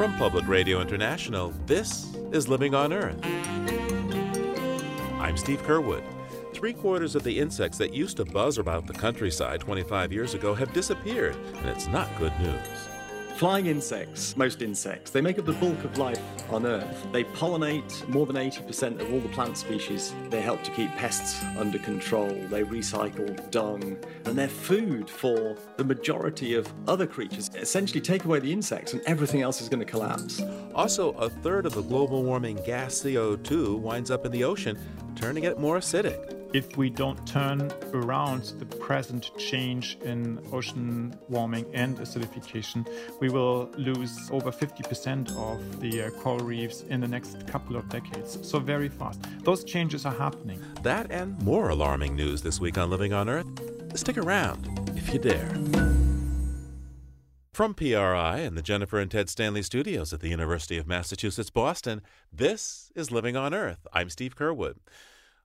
From Public Radio International, this is Living on Earth. I'm Steve Curwood. Three quarters of the insects that used to buzz about the countryside 25 years ago have disappeared, and it's not good news. Flying insects, most insects, they make up the bulk of life on Earth. They pollinate more than 80% of all the plant species. They help to keep pests under control. They recycle dung. And they're food for the majority of other creatures. Essentially, take away the insects and everything else is going to collapse. Also, a third of the global warming gas CO2 winds up in the ocean, turning it more acidic if we don't turn around the present change in ocean warming and acidification, we will lose over 50% of the uh, coral reefs in the next couple of decades. So, very fast. Those changes are happening. That and more alarming news this week on Living on Earth. Stick around if you dare. From PRI and the Jennifer and Ted Stanley studios at the University of Massachusetts Boston, this is Living on Earth. I'm Steve Curwood.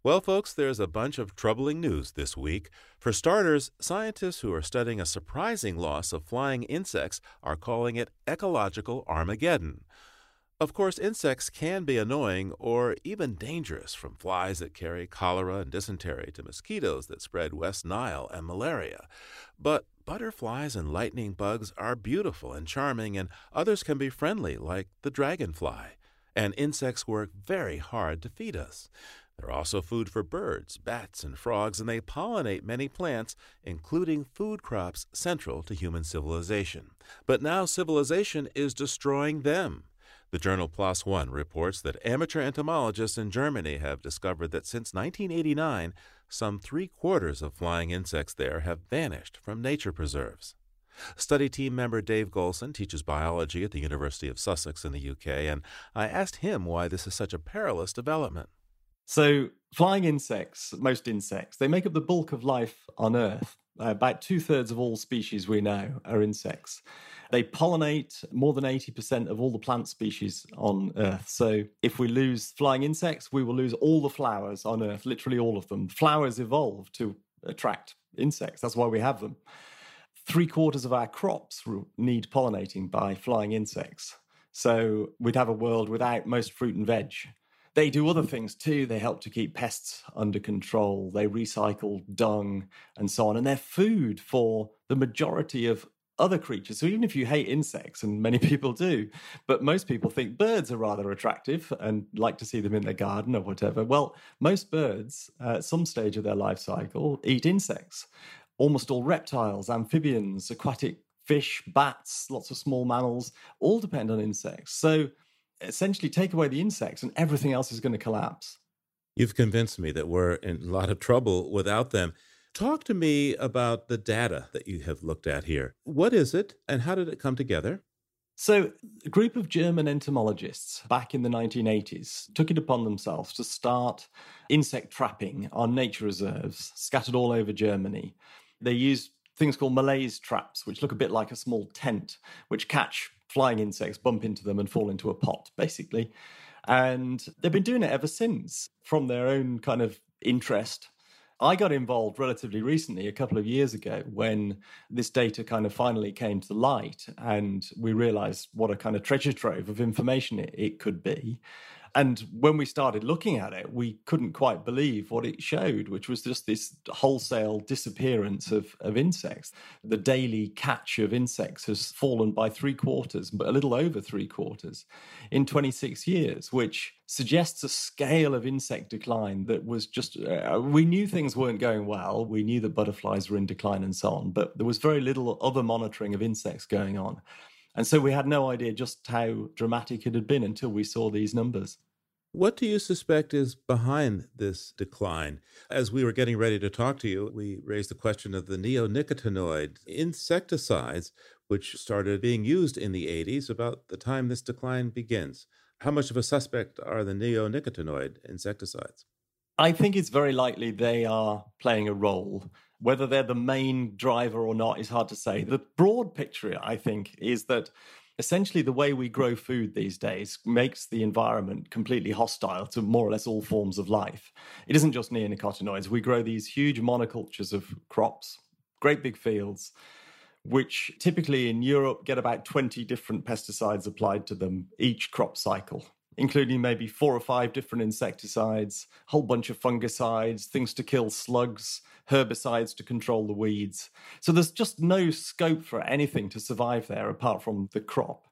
Well, folks, there's a bunch of troubling news this week. For starters, scientists who are studying a surprising loss of flying insects are calling it ecological Armageddon. Of course, insects can be annoying or even dangerous, from flies that carry cholera and dysentery to mosquitoes that spread West Nile and malaria. But butterflies and lightning bugs are beautiful and charming, and others can be friendly, like the dragonfly. And insects work very hard to feed us. They're also food for birds, bats, and frogs, and they pollinate many plants, including food crops central to human civilization. But now civilization is destroying them. The journal PLOS ONE reports that amateur entomologists in Germany have discovered that since 1989, some three quarters of flying insects there have vanished from nature preserves. Study team member Dave Goulson teaches biology at the University of Sussex in the UK, and I asked him why this is such a perilous development. So, flying insects, most insects, they make up the bulk of life on Earth. Uh, about two thirds of all species we know are insects. They pollinate more than 80% of all the plant species on Earth. So, if we lose flying insects, we will lose all the flowers on Earth, literally all of them. Flowers evolved to attract insects, that's why we have them. Three quarters of our crops need pollinating by flying insects. So, we'd have a world without most fruit and veg they do other things too. They help to keep pests under control. They recycle dung and so on. And they're food for the majority of other creatures. So even if you hate insects, and many people do, but most people think birds are rather attractive and like to see them in their garden or whatever. Well, most birds at some stage of their life cycle eat insects. Almost all reptiles, amphibians, aquatic fish, bats, lots of small mammals all depend on insects. So essentially take away the insects and everything else is going to collapse. You've convinced me that we're in a lot of trouble without them. Talk to me about the data that you have looked at here. What is it and how did it come together? So, a group of German entomologists back in the 1980s took it upon themselves to start insect trapping on nature reserves scattered all over Germany. They used things called malaise traps, which look a bit like a small tent, which catch flying insects bump into them and fall into a pot, basically. And they've been doing it ever since from their own kind of interest. I got involved relatively recently, a couple of years ago, when this data kind of finally came to light and we realized what a kind of treasure trove of information it, it could be. And when we started looking at it, we couldn't quite believe what it showed, which was just this wholesale disappearance of, of insects. The daily catch of insects has fallen by three quarters, but a little over three quarters in 26 years, which suggests a scale of insect decline that was just, uh, we knew things weren't going well. We knew that butterflies were in decline and so on, but there was very little other monitoring of insects going on. And so we had no idea just how dramatic it had been until we saw these numbers. What do you suspect is behind this decline? As we were getting ready to talk to you, we raised the question of the neonicotinoid insecticides, which started being used in the 80s, about the time this decline begins. How much of a suspect are the neonicotinoid insecticides? I think it's very likely they are playing a role. Whether they're the main driver or not is hard to say. The broad picture, I think, is that essentially the way we grow food these days makes the environment completely hostile to more or less all forms of life. It isn't just neonicotinoids. We grow these huge monocultures of crops, great big fields which typically in Europe get about 20 different pesticides applied to them each crop cycle, including maybe four or five different insecticides, a whole bunch of fungicides, things to kill slugs, herbicides to control the weeds. So there's just no scope for anything to survive there apart from the crop.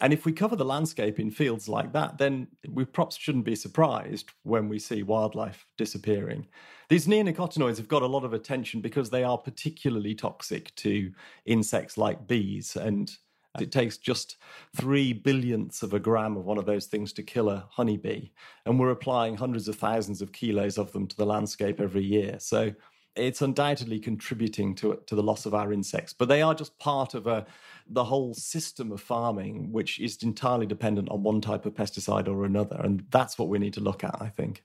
And if we cover the landscape in fields like that, then we perhaps shouldn't be surprised when we see wildlife disappearing. These neonicotinoids have got a lot of attention because they are particularly toxic to insects like bees. And it takes just three billionths of a gram of one of those things to kill a honeybee. And we're applying hundreds of thousands of kilos of them to the landscape every year. So it's undoubtedly contributing to to the loss of our insects, but they are just part of a the whole system of farming, which is entirely dependent on one type of pesticide or another, and that's what we need to look at. I think.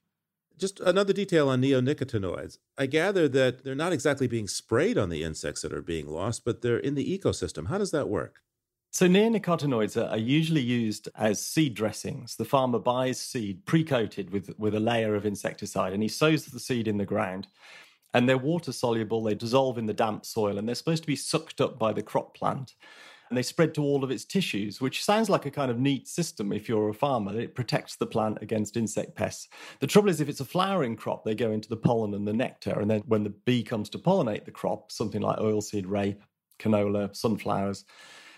Just another detail on neonicotinoids. I gather that they're not exactly being sprayed on the insects that are being lost, but they're in the ecosystem. How does that work? So, neonicotinoids are, usually used as seed dressings. The farmer buys seed pre coated with, with a layer of insecticide and he sows the seed in the ground and they're water soluble, they dissolve in the damp soil, and they're supposed to be sucked up by the crop plant. And they spread to all of its tissues, which sounds like a kind of neat system if you're a farmer. It protects the plant against insect pests. The trouble is, if it's a flowering crop, they go into the pollen and the nectar. And then when the bee comes to pollinate the crop, something like oilseed rape, canola, sunflowers,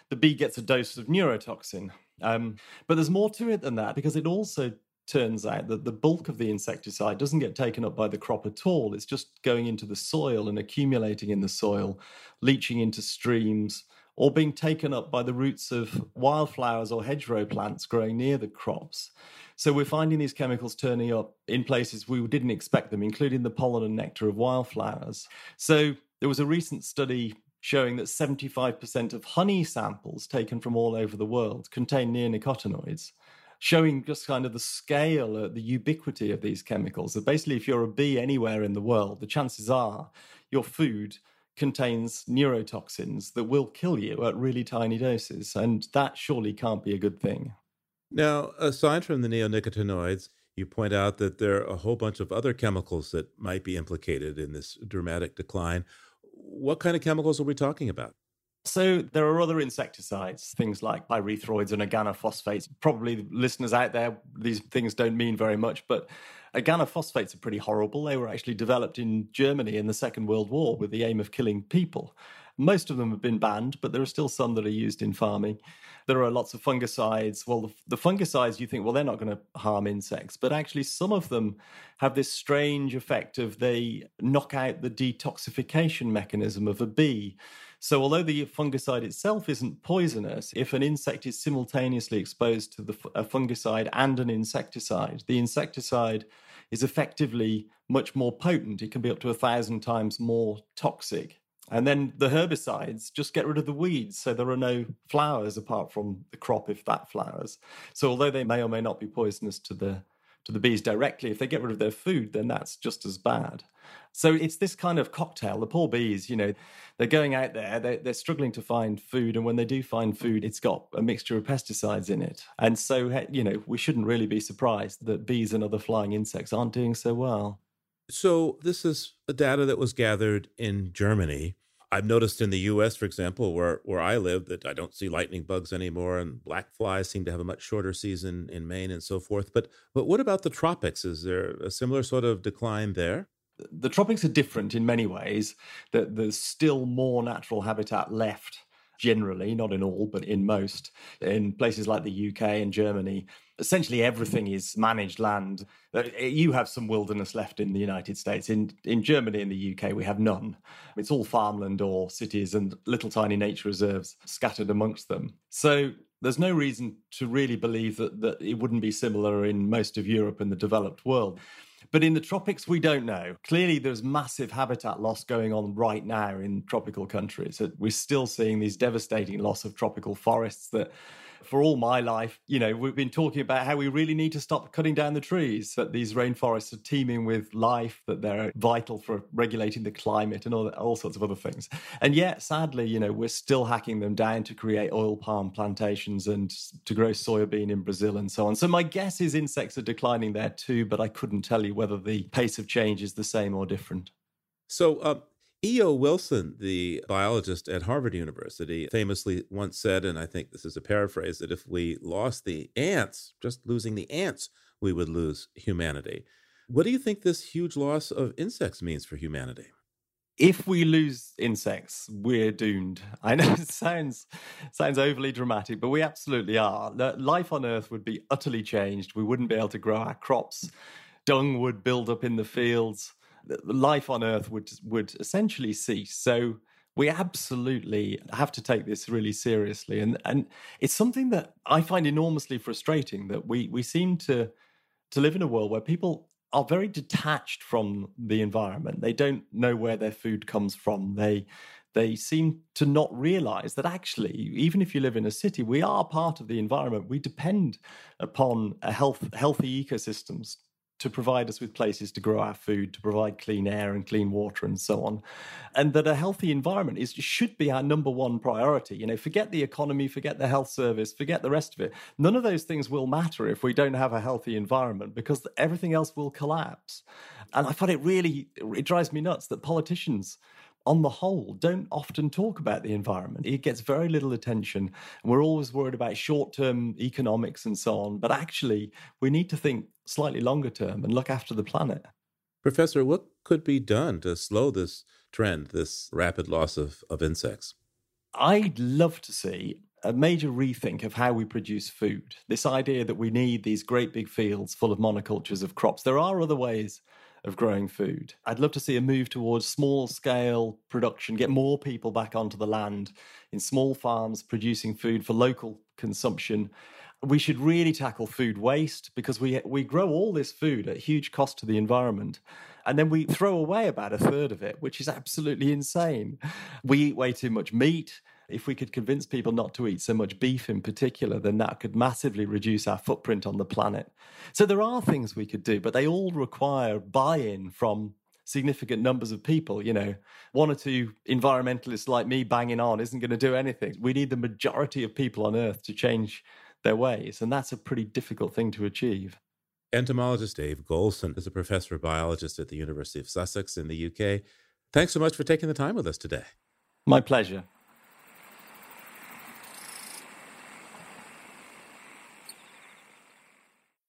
the bee gets a dose of neurotoxin. Um, but there's more to it than that because it also turns out that the bulk of the insecticide doesn't get taken up by the crop at all. It's just going into the soil and accumulating in the soil, leaching into streams, or being taken up by the roots of wildflowers or hedgerow plants growing near the crops. So we're finding these chemicals turning up in places we didn't expect them, including the pollen and nectar of wildflowers. So there was a recent study showing that 75% of honey samples taken from all over the world contain neonicotinoids showing just kind of the scale, uh, the ubiquity of these chemicals. So basically, if you're a bee anywhere in the world, the chances are your food contains neurotoxins that will kill you at really tiny doses. And that surely can't be a good thing. Now, aside from the neonicotinoids, you point out that there are a whole bunch of other chemicals that might be implicated in this dramatic decline. What kind of chemicals are we talking about? So there are other insecticides, things like pyrethroids and organophosphates. Probably listeners out there, these things don't mean very much, but organophosphates are pretty horrible. They were actually developed in Germany in the Second World War with the aim of killing people. Most of them have been banned, but there are still some that are used in farming. There are lots of fungicides. Well, the, fungicides, you think, well, they're not going to harm insects, but actually, some of them have this strange effect of they knock out the detoxification mechanism of a bee. So, although the fungicide itself isn't poisonous, if an insect is simultaneously exposed to the, a fungicide and an insecticide, the insecticide is effectively much more potent. It can be up to a thousand times more toxic. And then the herbicides just get rid of the weeds. So there are no flowers apart from the crop if that flowers. So although they may or may not be poisonous to the to the bees directly, if they get rid of their food, then that's just as bad. So it's this kind of cocktail. The poor bees, you know, they're going out there, they're, they're struggling to find food. And when they do find food, it's got a mixture of pesticides in it. And so, you know, we shouldn't really be surprised that bees and other flying insects aren't doing so well. So, this is data that was gathered in Germany. I've noticed in the US, for example, where, where I live, that I don't see lightning bugs anymore, and black flies seem to have a much shorter season in Maine and so forth. But, but what about the tropics? Is there a similar sort of decline there? the tropics are different in many ways. That there's still more natural habitat left generally, not in all, but in most. In places like the UK and Germany, essentially everything is managed land. Uh, you have some wilderness left in the United States. In in Germany and the UK, we have none. It's all farmland or cities and little tiny nature reserves scattered amongst them. So there's no reason to really believe that, that it wouldn't be similar in most of Europe and the developed world. But in the tropics, we don't know. Clearly, there's massive habitat loss going on right now in tropical countries. We're still seeing these devastating loss of tropical forests that for all my life, you know, we've been talking about how we really need to stop cutting down the trees, that these rainforests are teeming with life, that they're vital for regulating the climate and all, all sorts of other things. And yet, sadly, you know, we're still hacking them down to create oil palm plantations and to grow soybean in Brazil and so on. So my guess is insects are declining there too, but I couldn't tell you whether the pace of change is the same or different. So, uh, E.O. Wilson, the biologist at Harvard University, famously once said, and I think this is a paraphrase, that if we lost the ants, just losing the ants, we would lose humanity. What do you think this huge loss of insects means for humanity? If we lose insects, we're doomed. I know it sounds sounds overly dramatic, but we absolutely are. Life on Earth would be utterly changed. We wouldn't be able to grow our crops. Dung would build up in the fields life on Earth would would essentially cease. So we absolutely have to take this really seriously, and and it's something that I find enormously frustrating that we we seem to to live in a world where people are very detached from the environment. They don't know where their food comes from. They they seem to not realize that actually, even if you live in a city, we are part of the environment. We depend upon a health, healthy ecosystems to provide us with places to grow our food, to provide clean air and clean water and so on. And that a healthy environment is should be our number one priority. You know, forget the economy, forget the health service, forget the rest of it. None of those things will matter if we don't have a healthy environment because everything else will collapse. And I find it really it drives me nuts that politicians on the whole, don't often talk about the environment. It gets very little attention. And we're always worried about short term economics and so on. But actually, we need to think slightly longer term and look after the planet. Professor, what could be done to slow this trend, this rapid loss of, of insects? I'd love to see a major rethink of how we produce food. This idea that we need these great big fields full of monocultures of crops. There are other ways of growing food. I'd love to see a move towards small scale production, get more people back onto the land in small farms producing food for local consumption. We should really tackle food waste because we we grow all this food at huge cost to the environment and then we throw away about a third of it, which is absolutely insane. We eat way too much meat. If we could convince people not to eat so much beef in particular, then that could massively reduce our footprint on the planet. So there are things we could do, but they all require buy in from significant numbers of people. You know, one or two environmentalists like me banging on isn't going to do anything. We need the majority of people on Earth to change their ways. And that's a pretty difficult thing to achieve. Entomologist Dave Goulson is a professor of biologist at the University of Sussex in the UK. Thanks so much for taking the time with us today. My pleasure.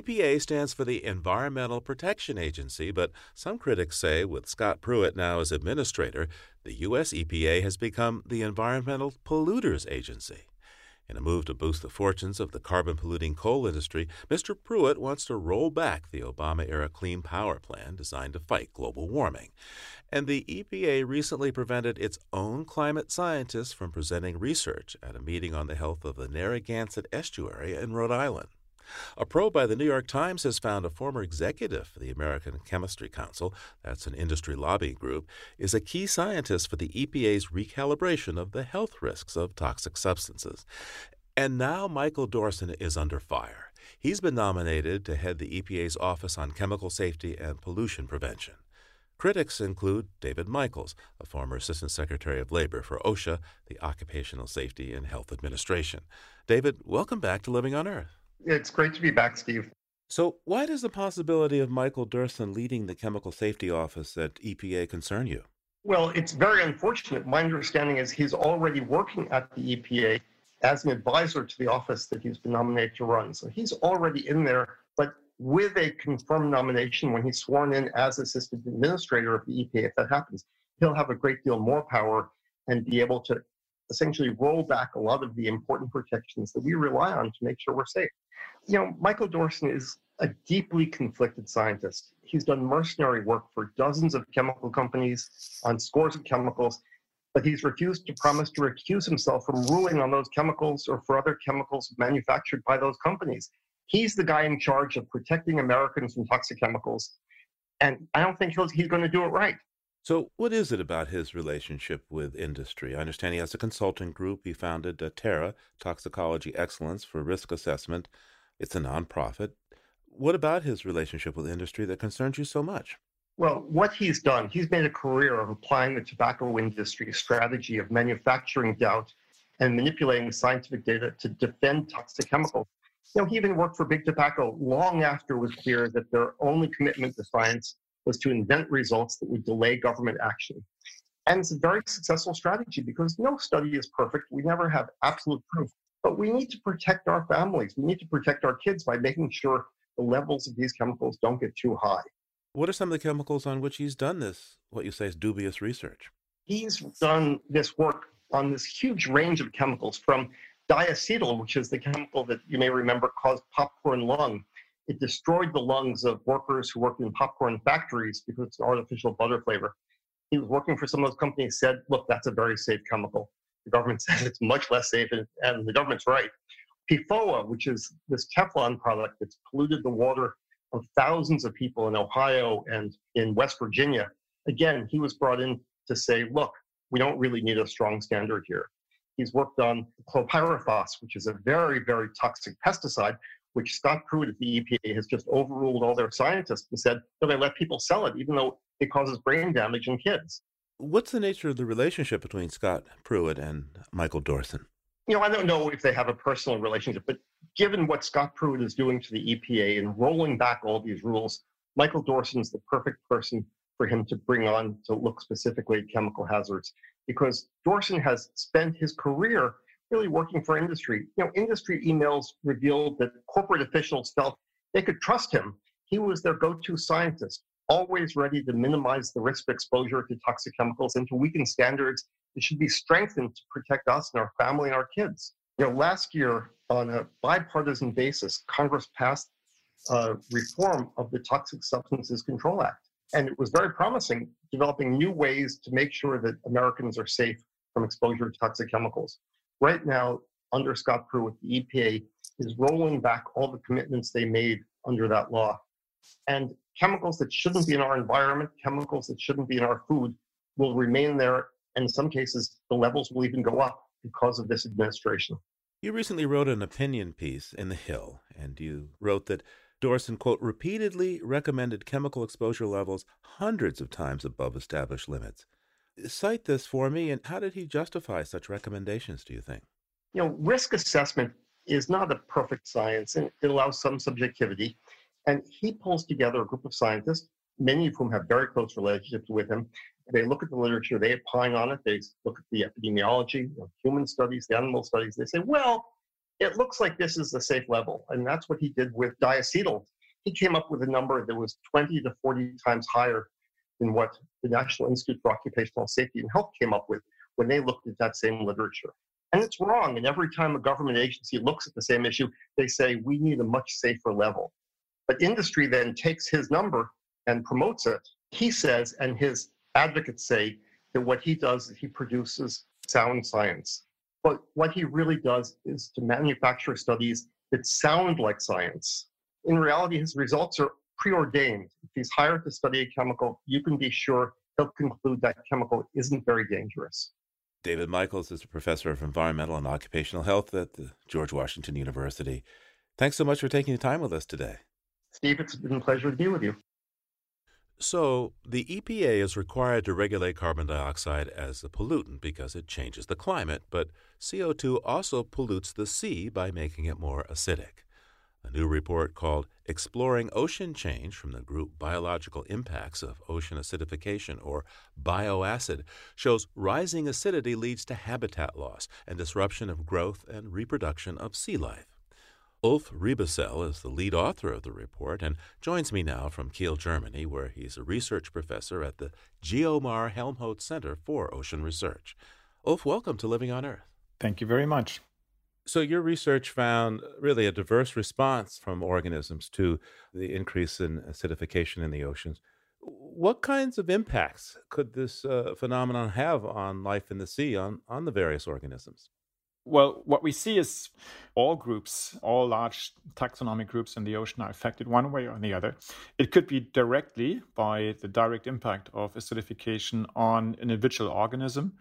EPA stands for the Environmental Protection Agency, but some critics say, with Scott Pruitt now as administrator, the U.S. EPA has become the Environmental Polluters Agency. In a move to boost the fortunes of the carbon polluting coal industry, Mr. Pruitt wants to roll back the Obama era Clean Power Plan designed to fight global warming. And the EPA recently prevented its own climate scientists from presenting research at a meeting on the health of the Narragansett Estuary in Rhode Island. A probe by the New York Times has found a former executive for the American Chemistry Council, that's an industry lobbying group, is a key scientist for the EPA's recalibration of the health risks of toxic substances. And now Michael Dourson is under fire. He's been nominated to head the EPA's Office on Chemical Safety and Pollution Prevention. Critics include David Michaels, a former Assistant Secretary of Labor for OSHA, the Occupational Safety and Health Administration. David, welcome back to Living on Earth. It's great to be back, Steve. So, why does the possibility of Michael Dourson leading the Chemical Safety Office at EPA concern you? Well, it's very unfortunate. My understanding is he's already working at the EPA as an advisor to the office that he's been nominated to run. So he's already in there, but with a confirmed nomination when he's sworn in as assistant administrator of the EPA, if that happens, he'll have a great deal more power and be able to essentially roll back a lot of the important protections that we rely on to make sure we're safe. You know, Michael Dourson is a deeply conflicted scientist. He's done mercenary work for dozens of chemical companies on scores of chemicals, but he's refused to promise to recuse himself from ruling on those chemicals or for other chemicals manufactured by those companies. He's the guy in charge of protecting Americans from toxic chemicals, and I don't think he's going to do it right. So, what is it about his relationship with industry? I understand he has a consulting group. He founded uh, TERA, Toxicology Excellence for Risk Assessment. It's a nonprofit. What about his relationship with industry that concerns you so much? Well, what he's done, he's made a career of applying the tobacco industry strategy of manufacturing doubt and manipulating scientific data to defend toxic chemicals. You know, he even worked for Big Tobacco long after it was clear that their only commitment to science was to invent results that would delay government action. And it's a very successful strategy because no study is perfect. We never have absolute proof. But we need to protect our families. We need to protect our kids by making sure the levels of these chemicals don't get too high. What are some of the chemicals on which he's done this, what you say is dubious research? He's done this work on this huge range of chemicals from diacetyl, which is the chemical that you may remember caused popcorn lung. It destroyed the lungs of workers who worked in popcorn factories because it's an artificial butter flavor. He was working for some of those companies, said, look, that's a very safe chemical. The government says it's much less safe, and, and the government's right. PFOA, which is this Teflon product that's polluted the water of thousands of people in Ohio and in West Virginia. Again, he was brought in to say, look, we don't really need a strong standard here. He's worked on chlorpyrifos, which is a very, very toxic pesticide, which Scott Pruitt at the EPA has just overruled all their scientists and said that they let people sell it, even though it causes brain damage in kids. What's the nature of the relationship between Scott Pruitt and Michael Dourson? You know, I don't know if they have a personal relationship, but given what Scott Pruitt is doing to the EPA and rolling back all these rules, Michael Dourson is the perfect person for him to bring on to look specifically at chemical hazards because Dourson has spent his career really working for industry. You know, industry emails revealed that corporate officials felt they could trust him. He was their go to scientist, always ready to minimize the risk of exposure to toxic chemicals and to weaken standards. that should be strengthened to protect us and our family and our kids. You know, last year, on a bipartisan basis, Congress passed a reform of the Toxic Substances Control Act. And it was very promising, developing new ways to make sure that Americans are safe from exposure to toxic chemicals. Right now, under Scott Pruitt, the EPA is rolling back all the commitments they made under that law. And chemicals that shouldn't be in our environment, chemicals that shouldn't be in our food, will remain there. And in some cases, the levels will even go up because of this administration. You recently wrote an opinion piece in The Hill, and you wrote that Dourson, quote, repeatedly recommended chemical exposure levels hundreds of times above established limits. Cite this for me, and how did he justify such recommendations, do you think? You know, risk assessment is not a perfect science, and it allows some subjectivity. And he pulls together a group of scientists, many of whom have very close relationships with him, they look at the literature, they opine on it, they look at the epidemiology, the human studies, the animal studies, they say, well, it looks like this is the safe level. And that's what he did with diacetyl. He came up with a number that was 20 to 40 times higher than what the National Institute for Occupational Safety and Health came up with when they looked at that same literature. And it's wrong. And every time a government agency looks at the same issue, they say, we need a much safer level. But industry then takes his number and promotes it. He says, and his advocates say that what he does is he produces sound science. But what he really does is to manufacture studies that sound like science. In reality, his results are preordained. If he's hired to study a chemical, you can be sure he'll conclude that chemical isn't very dangerous. David Michaels is a professor of environmental and occupational health at the George Washington University. Thanks so much for taking the time with us today. Steve, it's been a pleasure to be with you. So, the EPA is required to regulate carbon dioxide as a pollutant because it changes the climate, but CO2 also pollutes the sea by making it more acidic. A new report called Exploring Ocean Change from the group Biological Impacts of Ocean Acidification, or BioAcid, shows rising acidity leads to habitat loss and disruption of growth and reproduction of sea life. Ulf Riebesell is the lead author of the report and joins me now from Kiel, Germany, where he's a research professor at the Geomar Helmholtz Center for Ocean Research. Ulf, welcome to Living on Earth. Thank you very much. So, your research found really a diverse response from organisms to the increase in acidification in the oceans. What kinds of impacts could this uh, phenomenon have on life in the sea, on, on the various organisms? Well, what we see is all groups, all large taxonomic groups in the ocean are affected one way or the other. It could be directly by the direct impact of acidification on an individual organism.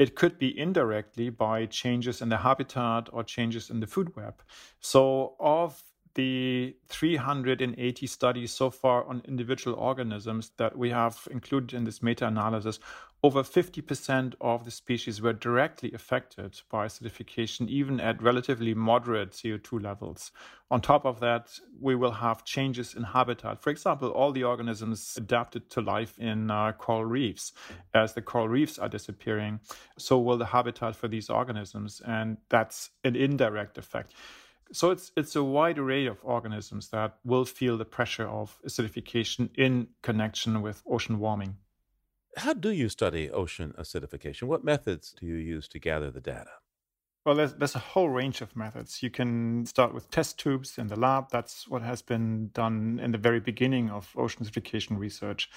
It could be indirectly by changes in the habitat or changes in the food web. So, of the 380 studies so far on individual organisms that we have included in this meta analysis, over 50% of the species were directly affected by acidification, even at relatively moderate CO2 levels. On top of that, we will have changes in habitat. For example, all the organisms adapted to life in uh, coral reefs. As the coral reefs are disappearing, so will the habitat for these organisms, and that's an indirect effect. So it's it's a wide array of organisms that will feel the pressure of acidification in connection with ocean warming. How do you study ocean acidification? What methods do you use to gather the data? Well, there's, there's a whole range of methods. You can start with test tubes in the lab. That's what has been done in the very beginning of ocean acidification research.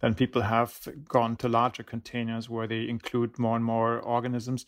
Then people have gone to larger containers where they include more and more organisms.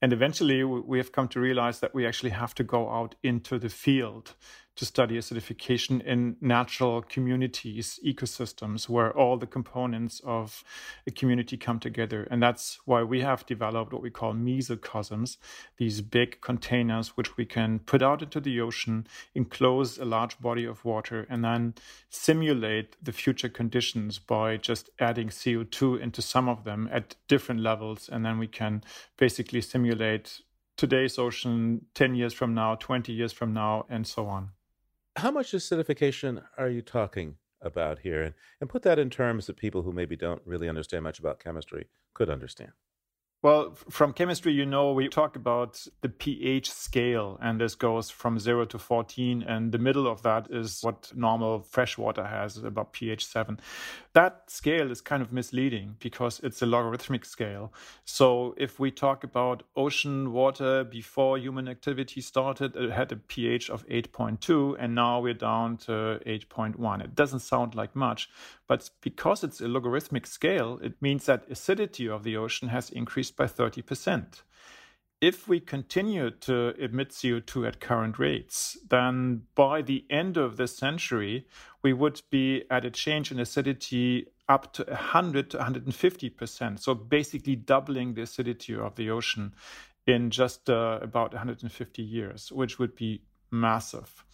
And eventually, we have come to realize that we actually have to go out into the field to study acidification in natural communities, ecosystems, where all the components of a community come together. And that's why we have developed what we call mesocosms, these big containers which we can put out into the ocean, enclose a large body of water, and then simulate the future conditions by just adding CO2 into some of them at different levels. And then we can basically simulate today's ocean 10 years from now, 20 years from now, and so on how much acidification are you talking about here? And, and put that in terms that people who maybe don't really understand much about chemistry could understand. Well, from chemistry, you know, we talk about the pH scale, and this goes from 0 to 14. And the middle of that is what normal fresh water has, about pH 7. That scale is kind of misleading because it's a logarithmic scale. So if we talk about ocean water before human activity started, it had a pH of 8.2, and now we're down to 8.1. It doesn't sound like much, but because it's a logarithmic scale, it means that acidity of the ocean has increased by 30%. If we continue to emit CO2 at current rates, then by the end of this century, we would be at a change in acidity up to 100 to 150%. So basically doubling the acidity of the ocean in just uh, about 150 years, which would be massive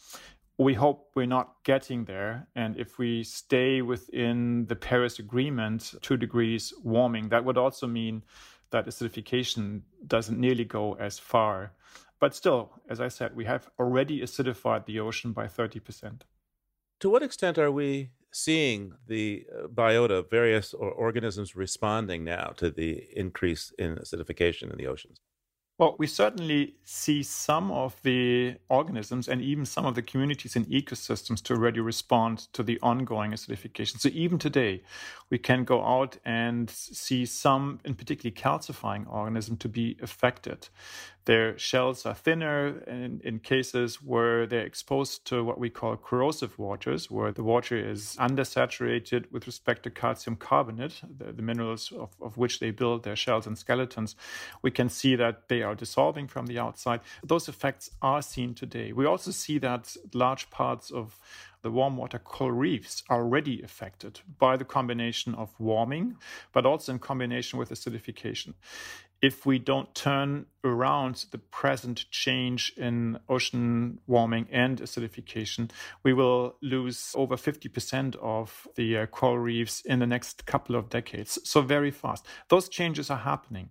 we hope we're not getting there. And if we stay within the Paris Agreement, two degrees warming, that would also mean that acidification doesn't nearly go as far. But still, as I said, we have already acidified the ocean by 30%. To what extent are we seeing the uh, biota, various organisms responding now to the increase in acidification in the oceans? Well, we certainly see some of the organisms and even some of the communities and ecosystems to already respond to the ongoing acidification. So even today, we can go out and see some, in particularly calcifying organism, to be affected. Their shells are thinner in, in cases where they're exposed to what we call corrosive waters, where the water is undersaturated with respect to calcium carbonate, the, the minerals of, of which they build their shells and skeletons. We can see that they are dissolving from the outside. Those effects are seen today. We also see that large parts of the warm water coral reefs are already affected by the combination of warming, but also in combination with acidification if we don't turn around the present change in ocean warming and acidification, we will lose over 50% of the uh, coral reefs in the next couple of decades. So, very fast. Those changes are happening.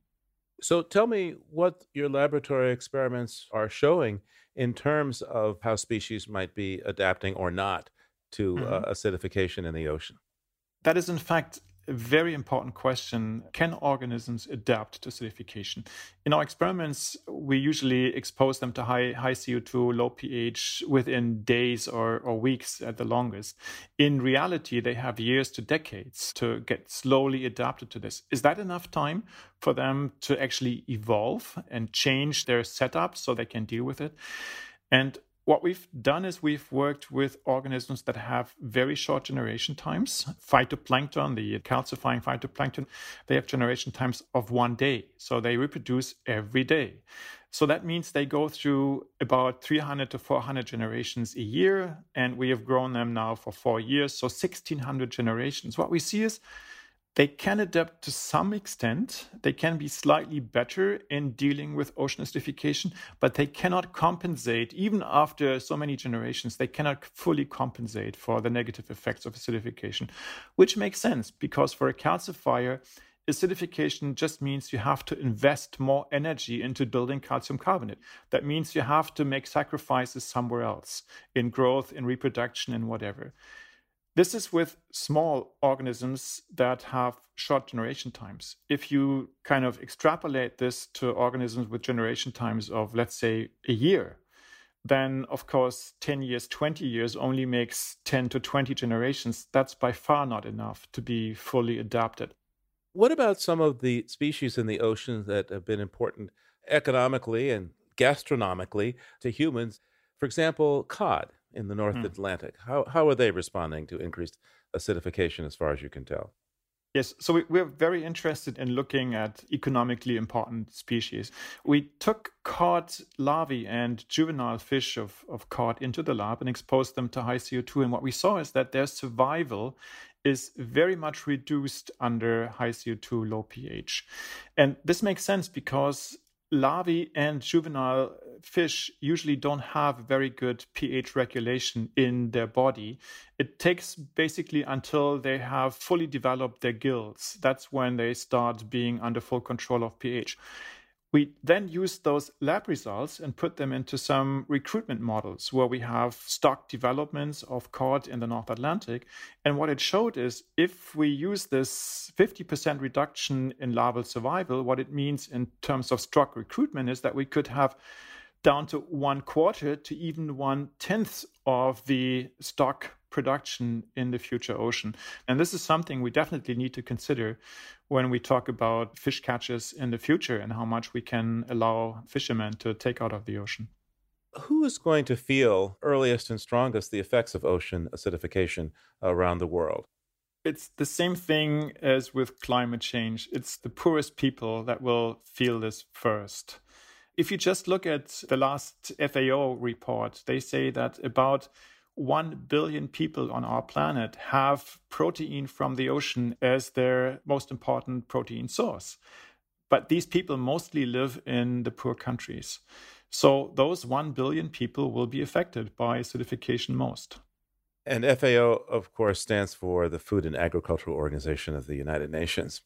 So, tell me what your laboratory experiments are showing in terms of how species might be adapting or not to uh, mm-hmm. uh, acidification in the ocean. That is, in fact, a very important question can organisms adapt to acidification? In our experiments, we usually expose them to high, high CO2, low pH within days or, or weeks at the longest. In reality, they have years to decades to get slowly adapted to this. Is that enough time for them to actually evolve and change their setup so they can deal with it? And what we've done is we've worked with organisms that have very short generation times. Phytoplankton, the calcifying phytoplankton, they have generation times of one day. So they reproduce every day. So that means they go through about 300 to 400 generations a year. And we have grown them now for four years. So 1600 generations. What we see is they can adapt to some extent. They can be slightly better in dealing with ocean acidification, but they cannot compensate, even after so many generations, they cannot fully compensate for the negative effects of acidification, which makes sense because for a calcifier, acidification just means you have to invest more energy into building calcium carbonate. That means you have to make sacrifices somewhere else in growth, in reproduction, and whatever. This is with small organisms that have short generation times. If you kind of extrapolate this to organisms with generation times of, let's say, a year, then of course 10 years, 20 years only makes 10 to 20 generations. That's by far not enough to be fully adapted. What about some of the species in the ocean that have been important economically and gastronomically to humans? For example, cod in the North mm. Atlantic. How, how are they responding to increased acidification as far as you can tell? Yes, so we, we're very interested in looking at economically important species. We took cod larvae and juvenile fish of, of cod into the lab and exposed them to high CO2. And what we saw is that their survival is very much reduced under high CO2, low pH. And this makes sense because larvae and juvenile fish usually don't have very good pH regulation in their body. It takes basically until they have fully developed their gills. That's when they start being under full control of pH. We then use those lab results and put them into some recruitment models where we have stock developments of cod in the North Atlantic. And what it showed is if we use this 50% reduction in larval survival, what it means in terms of stock recruitment is that we could have down to one quarter to even one tenth of the stock production in the future ocean. And this is something we definitely need to consider when we talk about fish catches in the future and how much we can allow fishermen to take out of the ocean. Who is going to feel earliest and strongest the effects of ocean acidification around the world? It's the same thing as with climate change. It's the poorest people that will feel this first. If you just look at the last FAO report, they say that about 1 billion people on our planet have protein from the ocean as their most important protein source. But these people mostly live in the poor countries. So those 1 billion people will be affected by acidification most. And FAO, of course, stands for the Food and Agricultural Organization of the United Nations.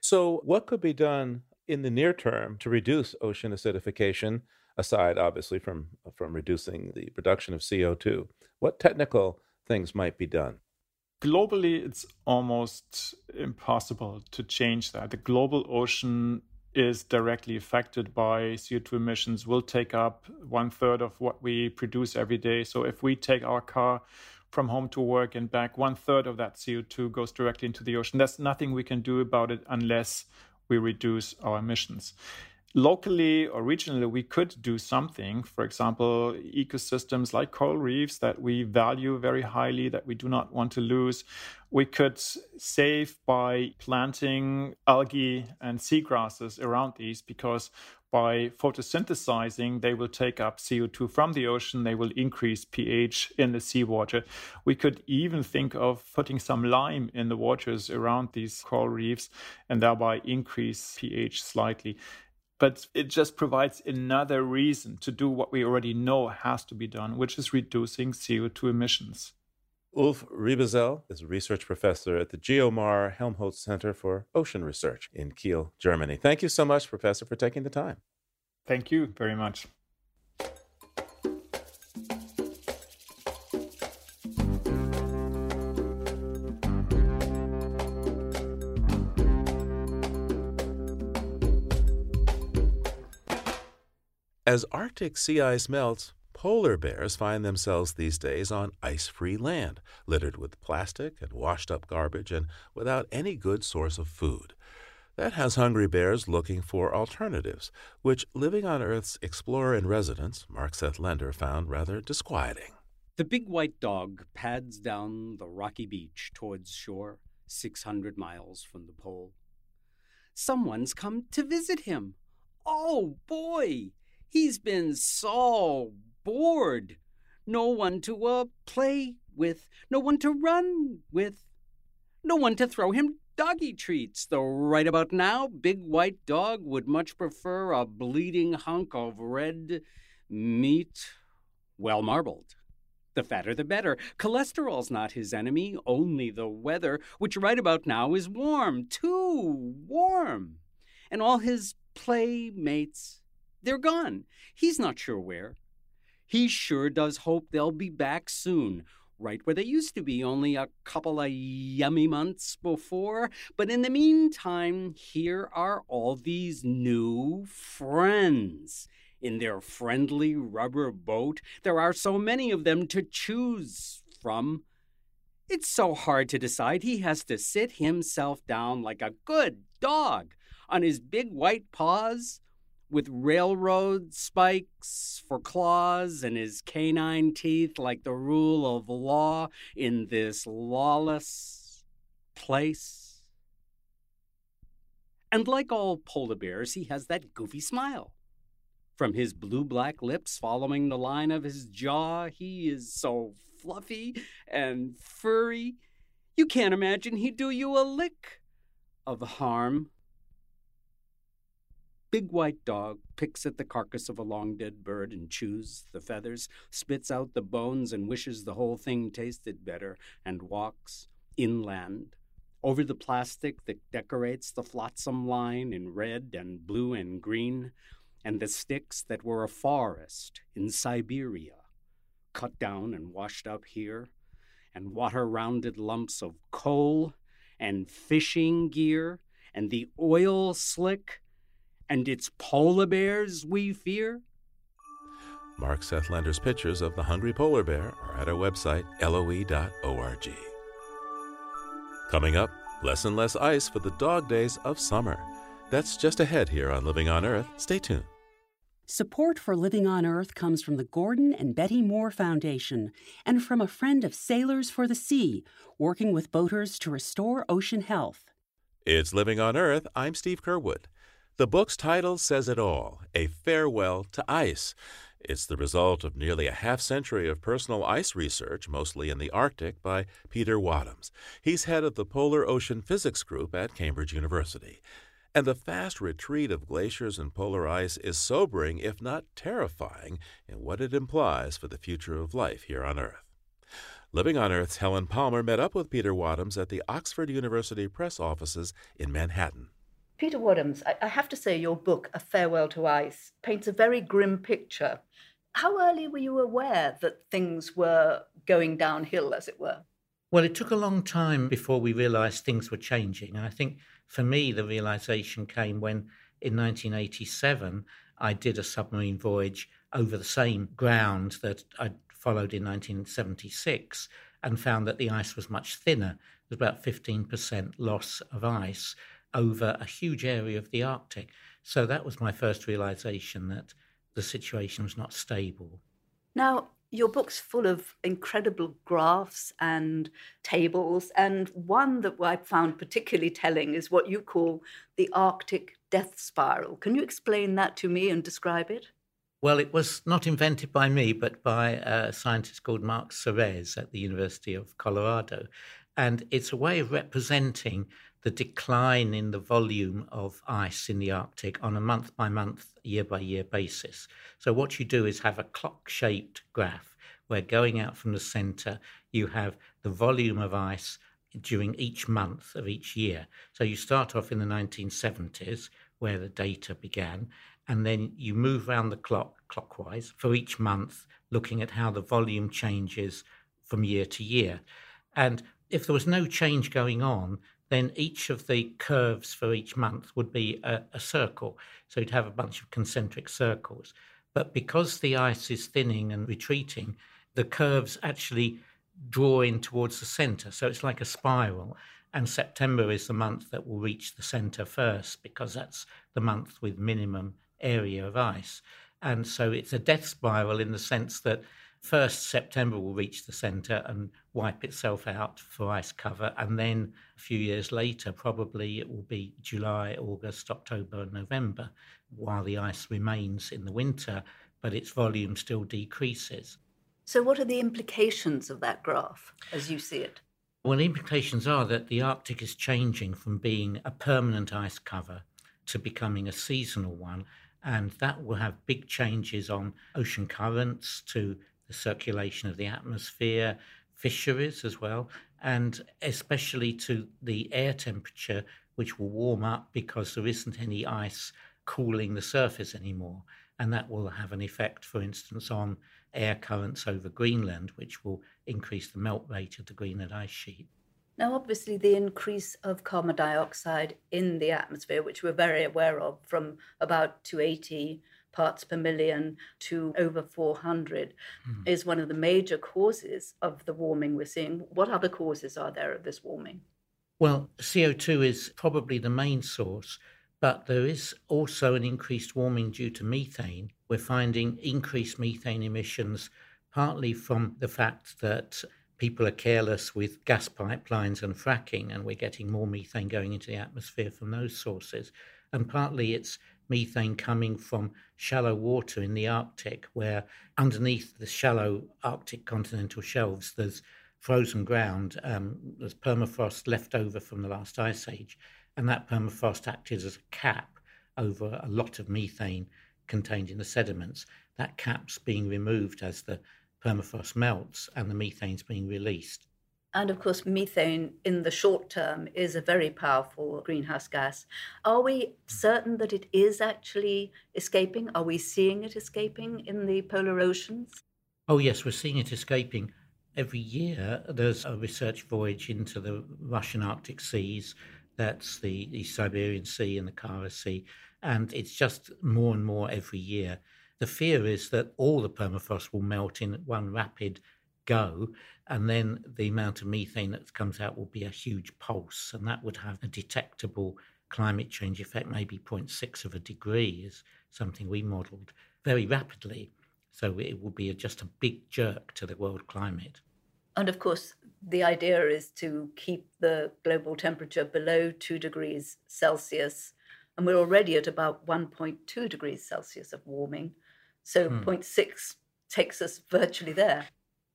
So, what could be done in the near term to reduce ocean acidification aside obviously from from reducing the production of CO2 what technical things might be done globally it's almost impossible to change that the global ocean is directly affected by CO2 emissions will take up one third of what we produce every day. So if we take our car from home to work and back, one third of that CO2 goes directly into the ocean. There's nothing we can do about it unless we reduce our emissions. Locally or regionally, we could do something. For example, ecosystems like coral reefs that we value very highly, that we do not want to lose. We could save by planting algae and seagrasses around these because by photosynthesizing, they will take up CO2 from the ocean. They will increase pH in the seawater. We could even think of putting some lime in the waters around these coral reefs and thereby increase pH slightly. But it just provides another reason to do what we already know has to be done, which is reducing CO2 emissions. Ulf Riebesell is a research professor at the Geomar Helmholtz Center for Ocean Research in Kiel, Germany. Thank you so much, Professor, for taking the time. Thank you very much. As Arctic sea ice melts, Polar bears find themselves these days on ice free land, littered with plastic and washed up garbage, and without any good source of food. That has hungry bears looking for alternatives, which Living on Earth's explorer in residence, Mark Seth Lender, found rather disquieting. The big white dog pads down the rocky beach towards shore, 600 miles from the pole. Someone's come to visit him. Oh boy, he's been so bored. No one to uh, play with, no one to run with, no one to throw him doggy treats, though right about now, Big White Dog would much prefer a bleeding hunk of red meat, well marbled. The fatter the better. Cholesterol's not his enemy, only the weather, which right about now is warm, too warm. And all his playmates, they're gone. He's not sure where. He sure does hope they'll be back soon, right where they used to be only a couple of yummy months before. But in the meantime, here are all these new friends in their friendly rubber boat. There are so many of them to choose from. It's so hard to decide. He has to sit himself down like a good dog on his big white paws with railroad spikes for claws and his canine teeth like the rule of law in this lawless place. And like all polar bears, he has that goofy smile. From his blue black lips following the line of his jaw, he is so fluffy and furry. You can't imagine he'd do you a lick of harm. Big white dog picks at the carcass of a long dead bird and chews the feathers, spits out the bones and wishes the whole thing tasted better, and walks inland. Over the plastic that decorates the flotsam line in red and blue and green and the sticks that were a forest in Siberia, cut down and washed up here, and water rounded lumps of coal, and fishing gear, and the oil slick, and it's polar bears we fear? Mark Seth Lender's pictures of the hungry polar bear are at our website, loe.org. Coming up, less and less ice for the dog days of summer. That's just ahead here on Living on Earth. Stay tuned. Support for Living on Earth comes from the Gordon and Betty Moore Foundation and from a friend of Sailors for the Sea, working with boaters to restore ocean health. It's Living on Earth. I'm Steve Curwood. The book's title says it all A Farewell to Ice. It's the result of nearly a half century of personal ice research, mostly in the Arctic, by Peter Wadhams. He's head of the Polar Ocean Physics Group at Cambridge University. And the fast retreat of glaciers and polar ice is sobering, if not terrifying, in what it implies for the future of life here on Earth. Living on Earth's Helen Palmer met up with Peter Wadhams at the Oxford University Press offices in Manhattan. Peter Wadhams, I have to say your book, A Farewell to Ice, paints a very grim picture. How early were you aware that things were going downhill, as it were? Well, it took a long time before we realised things were changing. And I think for me, the realization came when in 1987 I did a submarine voyage over the same ground that I'd followed in 1976 and found that the ice was much thinner. There was about 15% loss of ice over a huge area of the Arctic. So that was my first realization that the situation was not stable. Now, your book's full of incredible graphs and tables, and one that I found particularly telling is what you call the Arctic death spiral. Can you explain that to me and describe it? Well, it was not invented by me, but by a scientist called Mark Serreze at the University of Colorado. And it's a way of representing the decline in the volume of ice in the Arctic on a month by month, year by year basis. So, what you do is have a clock shaped graph where going out from the center, you have the volume of ice during each month of each year. So, you start off in the 1970s, where the data began, and then you move around the clock clockwise for each month, looking at how the volume changes from year to year. And if there was no change going on, then each of the curves for each month would be a, a, circle. So you'd have a bunch of concentric circles. But because the ice is thinning and retreating, the curves actually draw in towards the center. So it's like a spiral. And September is the month that will reach the center first because that's the month with minimum area of ice. And so it's a death spiral in the sense that first September will reach the center and wipe itself out for ice cover. And then a few years later, probably it will be July, August, October, and November while the ice remains in the winter, but its volume still decreases. So, what are the implications of that graph as you see it? Well, the implications are that the Arctic is changing from being a permanent ice cover to becoming a seasonal one. And that will have big changes on ocean currents, to the circulation of the atmosphere, fisheries as well, and especially to the air temperature, which will warm up because there isn't any ice cooling the surface anymore. And that will have an effect, for instance, on air currents over Greenland, which will increase the melt rate of the Greenland ice sheet. Now, obviously, the increase of carbon dioxide in the atmosphere, which we're very aware of, from about 280 parts per million to over 400, mm. is one of the major causes of the warming we're seeing. What other causes are there of this warming? Well, CO2 is probably the main source, but there is also an increased warming due to methane. We're finding increased methane emissions partly from the fact that people are careless with gas pipelines and fracking, and we're getting more methane going into the atmosphere from those sources. And partly it's methane coming from shallow water in the Arctic, where underneath the shallow Arctic continental shelves, there's frozen ground, um, there's permafrost left over from the last ice age, and that permafrost acted as a cap over a lot of methane contained in the sediments. That cap's being removed as the permafrost melts and the methane's being released. And of course, methane in the short term is a very powerful greenhouse gas. Are we certain that it is actually escaping? Are we seeing it escaping in the polar oceans? Oh, yes, we're seeing it escaping. Every year, there's a research voyage into the Russian Arctic seas. That's the, the Siberian Sea and the Kara Sea. And it's just more and more every year. The fear is that all the permafrost will melt in one rapid go, and then the amount of methane that comes out will be a huge pulse, and that would have a detectable climate change effect, maybe 0.6 of a degree is something we modelled very rapidly. So it would be a, just a big jerk to the world climate. And of course, the idea is to keep the global temperature below 2 degrees Celsius. And we're already at about 1.2 degrees Celsius of warming. So hmm. 0.6 takes us virtually there.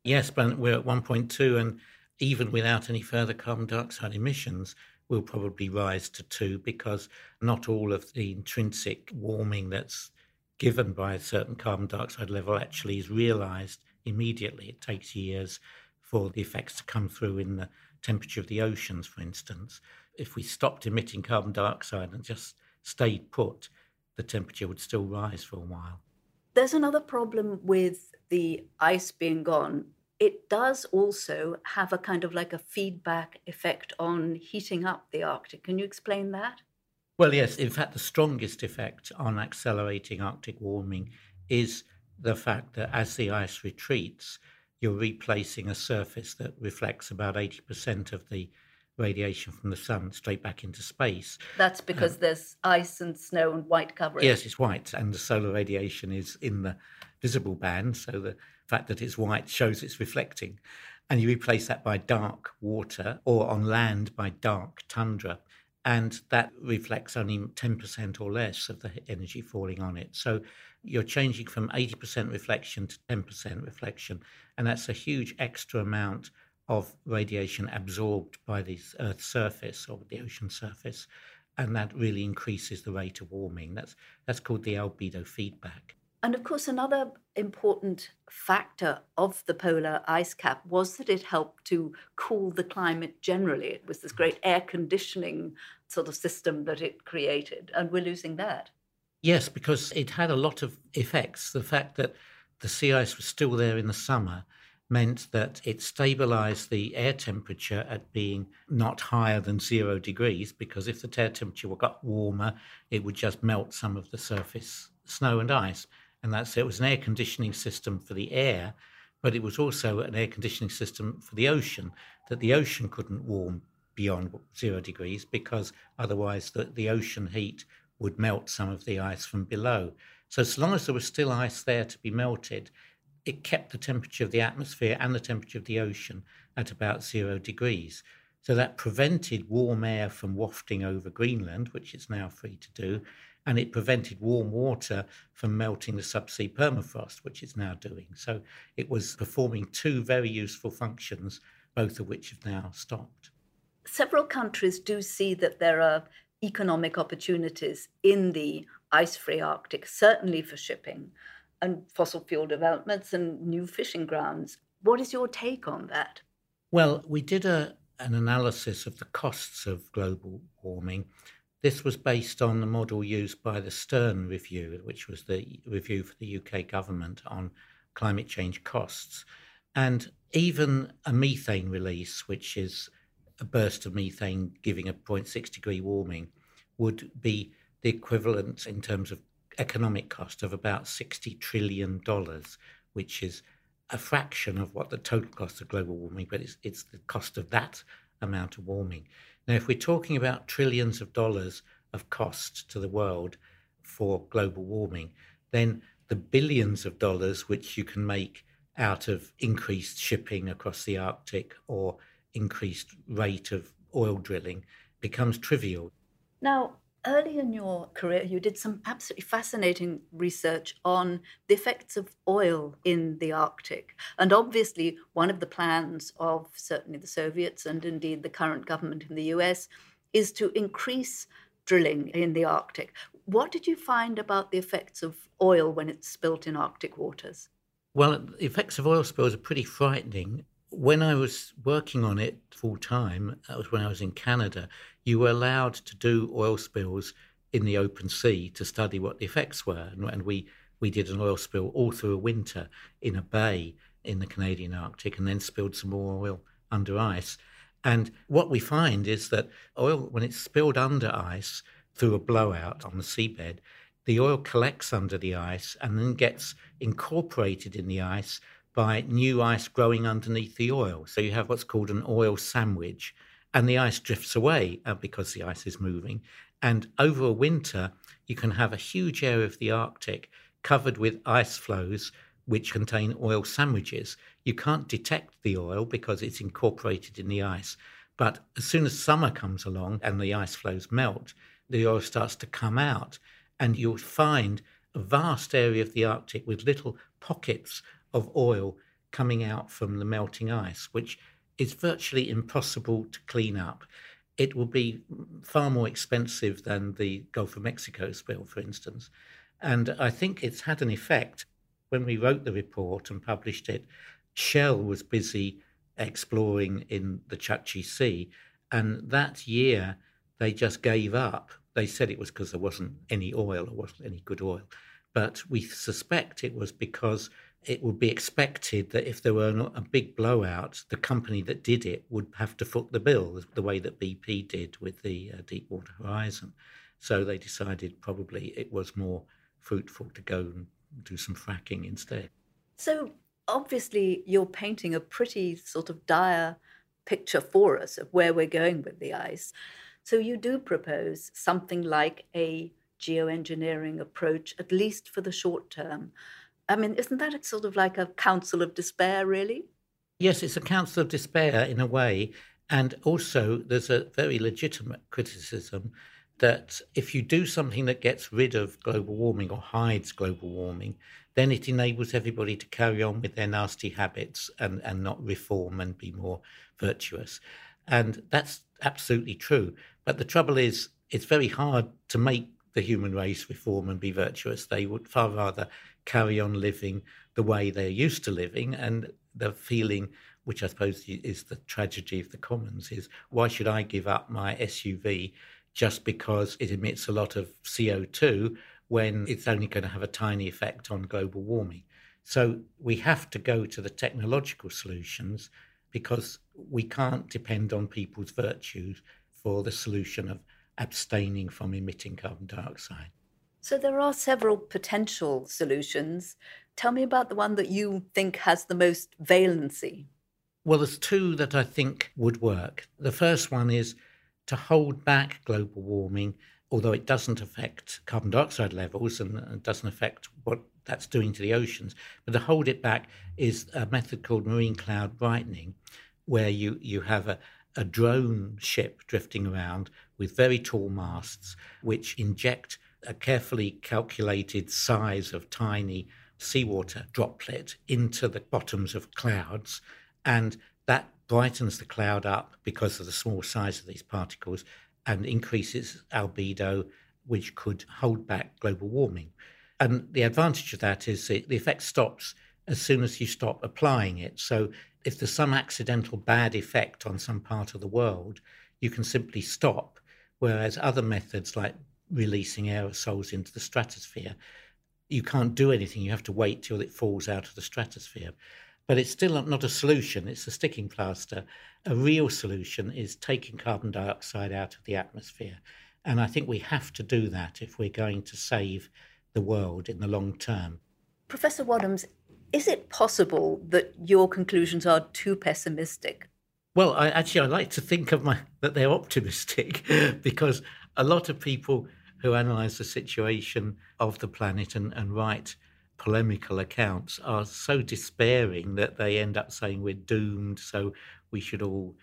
Yes, but we're at 1.2, and even without any further carbon dioxide emissions, we'll probably rise to 2 because not all of the intrinsic warming that's given by a certain carbon dioxide level actually is realized immediately. It takes years for the effects to come through in the temperature of the oceans, for instance. If we stopped emitting carbon dioxide and just stayed put, the temperature would still rise for a while. There's another problem with the ice being gone. It does also have a kind of like a feedback effect on heating up the Arctic. Can you explain that? Well, yes. In fact, the strongest effect on accelerating Arctic warming is the fact that as the ice retreats, you're replacing a surface that reflects about 80% of the radiation from the sun straight back into space. That's because um, there's ice and snow and white covering. Yes, it's white, and the solar radiation is in the visible band, so the fact that it's white shows it's reflecting. And you replace that by dark water, or on land by dark tundra, and that reflects only 10% or less of the energy falling on it. So you're changing from 80% reflection to 10% reflection, and that's a huge extra amount of radiation absorbed by the Earth's surface or the ocean surface, and that really increases the rate of warming. That's that's called the albedo feedback. And of course, another important factor of the polar ice cap was that it helped to cool the climate generally. It was this great air conditioning sort of system that it created, and we're losing that. Yes, because it had a lot of effects. The fact that the sea ice was still there in the summer meant that it stabilized the air temperature at being not higher than zero degrees, because if the air temperature got warmer, it would just melt some of the surface snow and ice. And that's it was an air conditioning system for the air, but it was also an air conditioning system for the ocean, that the ocean couldn't warm beyond zero degrees because otherwise the, the ocean heat would melt some of the ice from below. So, as long as there was still ice there to be melted, it kept the temperature of the atmosphere and the temperature of the ocean at about zero degrees. So that prevented warm air from wafting over Greenland, which it's now free to do, and it prevented warm water from melting the subsea permafrost, which it's now doing. So it was performing two very useful functions, both of which have now stopped. Several countries do see that there are economic opportunities in the ice free Arctic, certainly for shipping and fossil fuel developments and new fishing grounds. What is your take on that? Well, we did a, an analysis of the costs of global warming. This was based on the model used by the Stern Review, which was the review for the UK government on climate change costs. And even a methane release, which is a burst of methane giving a 0.6 degree warming, would be the equivalent in terms of economic cost of about $60 trillion, which is a fraction of what the total cost of global warming, but it's, it's the cost of that amount of warming. Now, if we're talking about trillions of dollars of cost to the world for global warming, then the billions of dollars which you can make out of increased shipping across the Arctic or increased rate of oil drilling becomes trivial. Now, early in your career, you did some absolutely fascinating research on the effects of oil in the Arctic. And obviously, one of the plans of certainly the Soviets and indeed the current government in the US is to increase drilling in the Arctic. What did you find about the effects of oil when it's spilt in Arctic waters? Well, the effects of oil spills are pretty frightening. When I was working on it full time, that was when I was in Canada, you were allowed to do oil spills in the open sea to study what the effects were. And, and we, we did an oil spill all through a winter in a bay in the Canadian Arctic and then spilled some more oil under ice. And what we find is that oil, when it's spilled under ice through a blowout on the seabed, the oil collects under the ice and then gets incorporated in the ice by new ice growing underneath the oil. So you have what's called an oil sandwich, and the ice drifts away uh, because the ice is moving. And over a winter, you can have a huge area of the Arctic covered with ice floes which contain oil sandwiches. You can't detect the oil because it's incorporated in the ice. But as soon as summer comes along and the ice floes melt, the oil starts to come out, and you'll find a vast area of the Arctic with little pockets of oil coming out from the melting ice, which is virtually impossible to clean up. It will be far more expensive than the Gulf of Mexico spill, for instance. And I think it's had an effect. When we wrote the report and published it, Shell was busy exploring in the Chukchi Sea. And that year, they just gave up. They said it was because there wasn't any oil or wasn't any good oil. But we suspect it was because it would be expected that if there were a big blowout, the company that did it would have to foot the bill, the way that BP did with the uh, Deepwater Horizon. So they decided probably it was more fruitful to go and do some fracking instead. So obviously, you're painting a pretty sort of dire picture for us of where we're going with the ice. So you do propose something like a geoengineering approach, at least for the short term. I mean, isn't that sort of like a counsel of despair, really? Yes, it's a counsel of despair in a way. And also, there's a very legitimate criticism that if you do something that gets rid of global warming or hides global warming, then it enables everybody to carry on with their nasty habits and, and not reform and be more virtuous. And that's absolutely true. But the trouble is, it's very hard to make the human race reform and be virtuous. They would far rather carry on living the way they're used to living. And the feeling, which I suppose is the tragedy of the commons, is why should I give up my SUV just because it emits a lot of CO2 when it's only going to have a tiny effect on global warming? So we have to go to the technological solutions because we can't depend on people's virtues for the solution of abstaining from emitting carbon dioxide. So there are several potential solutions. Tell me about the one that you think has the most valency. Well, there's two that I think would work. The first one is to hold back global warming, although it doesn't affect carbon dioxide levels and uh, doesn't affect what that's doing to the oceans. But to hold it back is a method called marine cloud brightening, where you, you have a, a drone ship drifting around with very tall masts, which inject a carefully calculated size of tiny seawater droplet into the bottoms of clouds. And that brightens the cloud up because of the small size of these particles and increases albedo, which could hold back global warming. And the advantage of that is the effect stops as soon as you stop applying it. So if there's some accidental bad effect on some part of the world, you can simply stop. Whereas other methods like releasing aerosols into the stratosphere, you can't do anything. You have to wait till it falls out of the stratosphere. But it's still not a solution, it's a sticking plaster. A real solution is taking carbon dioxide out of the atmosphere. And I think we have to do that if we're going to save the world in the long term. Professor Wadhams, is it possible that your conclusions are too pessimistic? Well, I, actually, I like to think of my that they're optimistic because a lot of people who analyse the situation of the planet and, and write polemical accounts are so despairing that they end up saying we're doomed, so we should all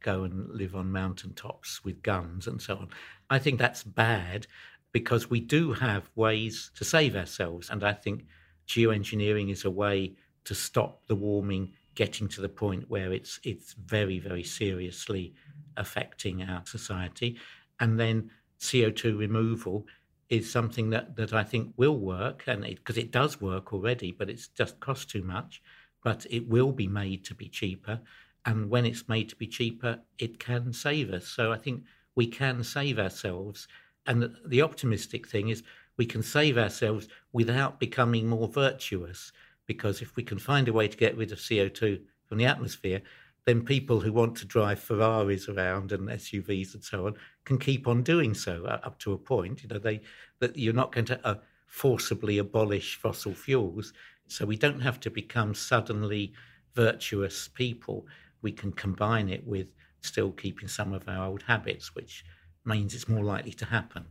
go and live on mountaintops with guns and so on. I think that's bad because we do have ways to save ourselves. And I think geoengineering is a way to stop the warming getting to the point where it's it's very, very seriously affecting our society. And then CO2 removal is something that, that I think will work, and because it, it, does work already, but it's just cost too much. But it will be made to be cheaper, and when it's made to be cheaper, it can save us. So I think we can save ourselves. And the, the optimistic thing is we can save ourselves without becoming more virtuous, because if we can find a way to get rid of CO2 from the atmosphere, then people who want to drive Ferraris around and SUVs and so on can keep on doing so uh, up to a point. You know, they that you're not going to uh, forcibly abolish fossil fuels, so we don't have to become suddenly virtuous people. We can combine it with still keeping some of our old habits, which means it's more likely to happen.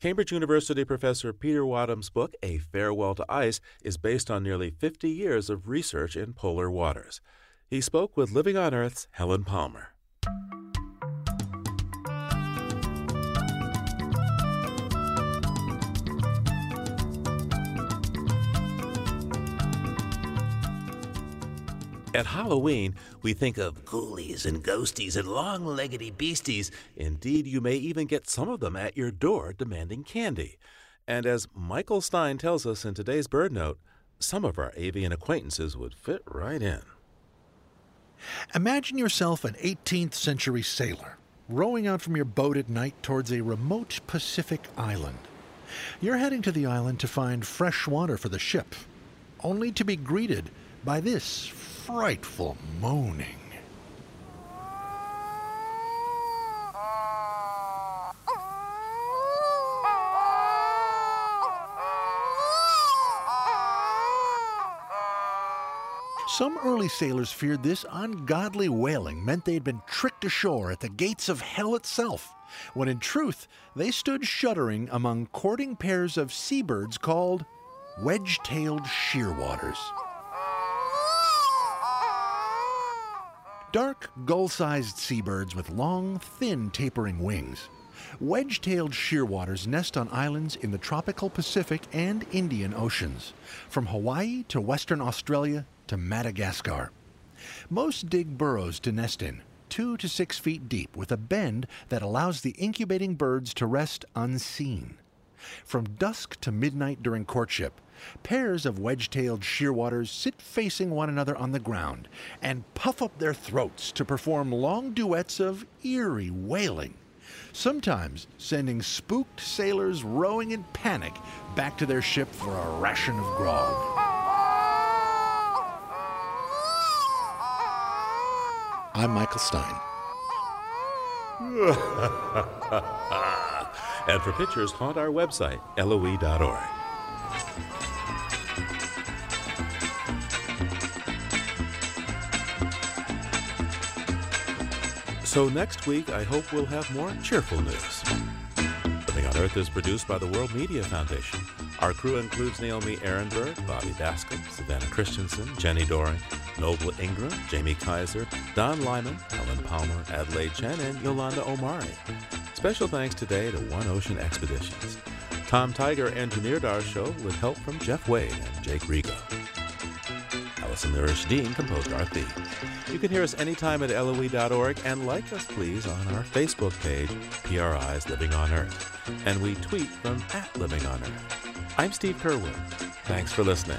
Cambridge University professor Peter Wadhams' book, A Farewell to Ice, is based on nearly 50 years of research in polar waters. He spoke with Living on Earth's Helen Palmer. At Halloween, we think of ghoulies and ghosties and long leggedy beasties. Indeed, you may even get some of them at your door demanding candy. And as Michael Stein tells us in today's BirdNote, some of our avian acquaintances would fit right in. Imagine yourself an 18th century sailor rowing out from your boat at night towards a remote Pacific island. You're heading to the island to find fresh water for the ship, only to be greeted by this frightful moaning. Some early sailors feared this ungodly wailing meant they'd been tricked ashore at the gates of hell itself, when in truth they stood shuddering among courting pairs of seabirds called wedge tailed shearwaters. Dark, gull sized seabirds with long, thin, tapering wings. Wedge tailed shearwaters nest on islands in the tropical Pacific and Indian Oceans, from Hawaii to Western Australia to Madagascar. Most dig burrows to nest in, two to six feet deep, with a bend that allows the incubating birds to rest unseen. From dusk to midnight during courtship, pairs of wedge tailed shearwaters sit facing one another on the ground and puff up their throats to perform long duets of eerie wailing, sometimes sending spooked sailors rowing in panic back to their ship for a ration of grog. I'm Michael Stein. and for pictures, haunt our website, loe.org. So next week, I hope we'll have more cheerful news. Living on Earth is produced by the World Media Foundation. Our crew includes Naomi Arenberg, Bobby Bascomb, Savannah Christensen, Jenni Doering, Noble Ingram, Jamie Kaiser, Don Lyman, Helen Palmer, Adelaide Chen, and Yolanda Omari. Special thanks today to One Ocean Expeditions. Tom Tiger engineered our show with help from Jeff Wade and Jake Rigo. Allison Lirish Dean composed our theme. You can hear us anytime at LOE.org and like us, please, on our Facebook page, PRI's Living on Earth. And we tweet from at Living on Earth. I'm Steve Curwood. Thanks for listening.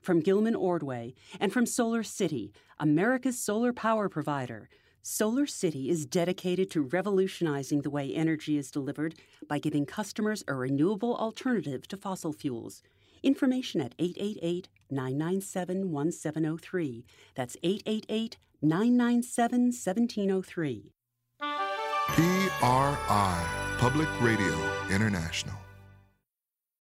from Gilman Ordway, and from Solar City, America's solar power provider. Solar City is dedicated to revolutionizing the way energy is delivered by giving customers a renewable alternative to fossil fuels. Information at 888 997 1703. That's 888 997 1703. PRI, Public Radio International.